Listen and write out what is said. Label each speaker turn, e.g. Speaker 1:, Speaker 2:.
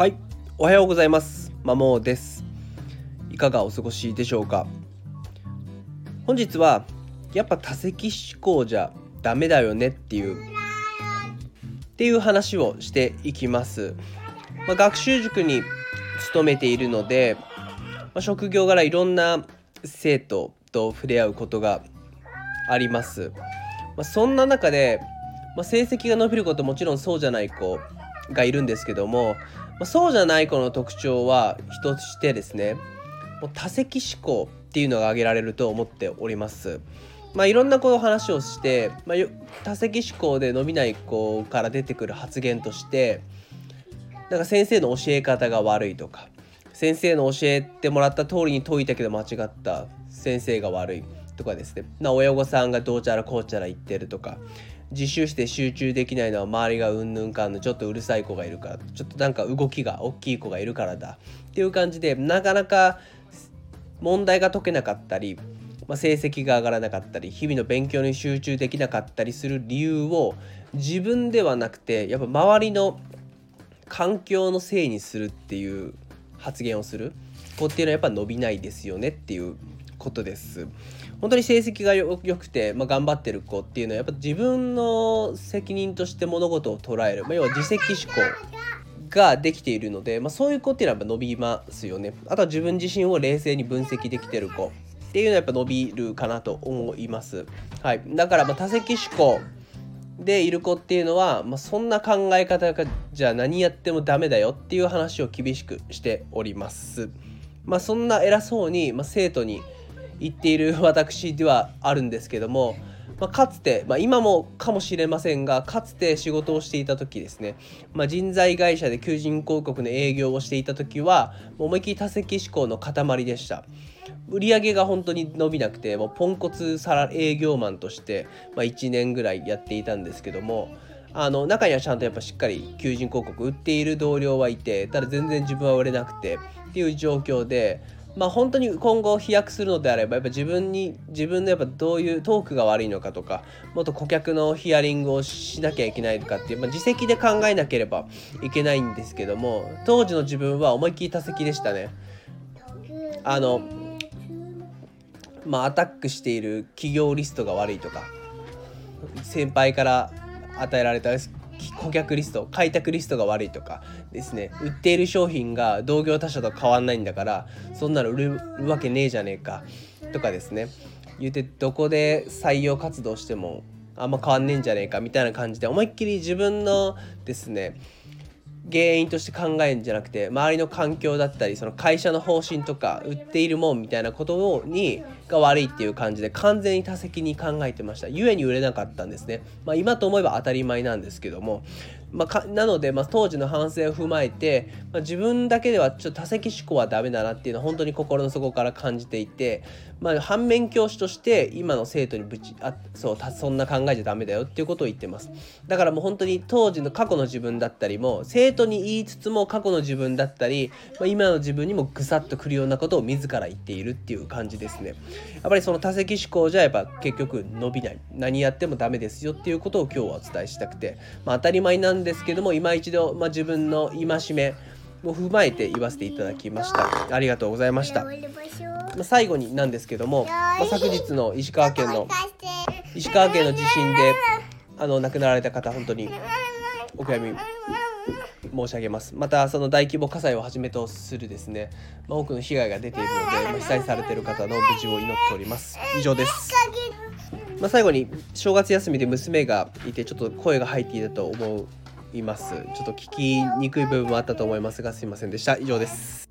Speaker 1: はい。おはようございます。まもです。いかがお過ごしでしょうか？本日はやっぱ多席思考じゃダメだよねっていうっていう話をしていきます、まあ、学習塾に勤めているので、まあ、職業柄いろんな生徒と触れ合うことがあります、まあ、そんな中で、ま成績が伸びることもちろんそうじゃない子がいるんですけども、そうじゃない子の特徴は人としてですねもう多席思考っていうのが挙げられると思っております。まあ、いろんなこう話をして、まあ、多席思考で伸びない子から出てくる発言としてなんか先生の教え方が悪いとか先生の教えてもらった通りに解いたけど間違った先生が悪いとかですねな親御さんがどうちゃらこうちゃら言ってるとか自習して集中できないのは周りがうんぬんかんぬちょっとうるさい子がいるからちょっとなんか動きが大きい子がいるからだ。っていう感じでなかなか問題が解けなかったり、まあ、成績が上がらなかったり日々の勉強に集中できなかったりする理由を自分ではなくてやっぱ周りの環境のせいにするっていう発言をする子っていうのはやっぱ伸びないですよねっていうことです。本当に成績が良くて、まあ、頑張ってる子っていうのはやっぱ自分の責任として物事を捉える、まあ、要は自責思考ができているので、まあ、そういう子っていうのはやっぱ伸びますよね。あとは自分自身を冷静に分析できてる子っていうのはやっぱ伸びるかなと思います。はい、だからま多責思考でいる子っていうのは、まあ、そんな考え方がじゃあ何やってもダメだよっていう話を厳しくしております。まあ、そんな偉そうに、まあ、生徒に言っている私ではあるんですけども、まあ、かつて、まあ、今もかもしれませんがかつて仕事をしていた時ですね、まあ、人材会社で求人広告の営業をしていた時は思いっきり多席思考の塊でした。売り上げが本当に伸びなくてもうポンコツサラ営業マンとして、まあ、1年ぐらいやっていたんですけどもあの中にはちゃんとやっぱしっかり求人広告売っている同僚はいてただ全然自分は売れなくてっていう状況でまあ本当に今後飛躍するのであればやっぱ自分に自分のやっぱどういうトークが悪いのかとかもっと顧客のヒアリングをしなきゃいけないとかっていう、まあ、自責で考えなければいけないんですけども当時の自分は思いっきり多席でしたね。あのまあアタックしている企業リストが悪いとか先輩から与えられた顧客リスト開拓リストが悪いとかですね。売っている商品が同業他社と変わんないんだからそんなの売るわけねえじゃねえか。とかですね。言ってどこで採用活動してもあんま変わんねえんじゃねえか。みたいな感じで思いっきり自分のですね原因として考えるんじゃなくて周りの環境だったりその会社の方針とか売っているもんみたいなことにが悪いっていう感じで完全に多責に考えてました。故に売れなかったんですね、まあ、今と思えば当たり前なんですけども。まあ、なので、まあ、当時の反省を踏まえて、まあ、自分だけではちょっと多席思考はダメだなっていうのは本当に心の底から感じていて、まあ、反面教師として今の生徒にぶちあそうそんな考えじゃダメだよっていうことを言ってます。だからもう本当に当時の過去の自分だったりも生徒に言いつつも過去の自分だったり、まあ、今の自分にもぐさっとくるようなことを自ら言っているっていう感じですね。やっぱりその多席思考じゃやっぱ結局伸びない。何やってもダメですよっていうことを今日はお伝えしたくて、まあ、当たり前なんんですけども今一度、まあ、自分の戒めを踏まえて言わせていただきました。ありがとうございました、まあ、最後になんですけども、まあ、昨日の石川県の石川県の地震であの亡くなられた方本当にお悔やみ申し上げます。またその大規模火災をはじめとするですね、まあ、多くの被害が出ているので、まあ、被災されている方の無事を祈っております。以上です。まあ、最後に正月休みで娘がいてちょっと声が入っていたと思います。ちょっと聞きにくい部分もあったと思いますがすいませんでした。以上です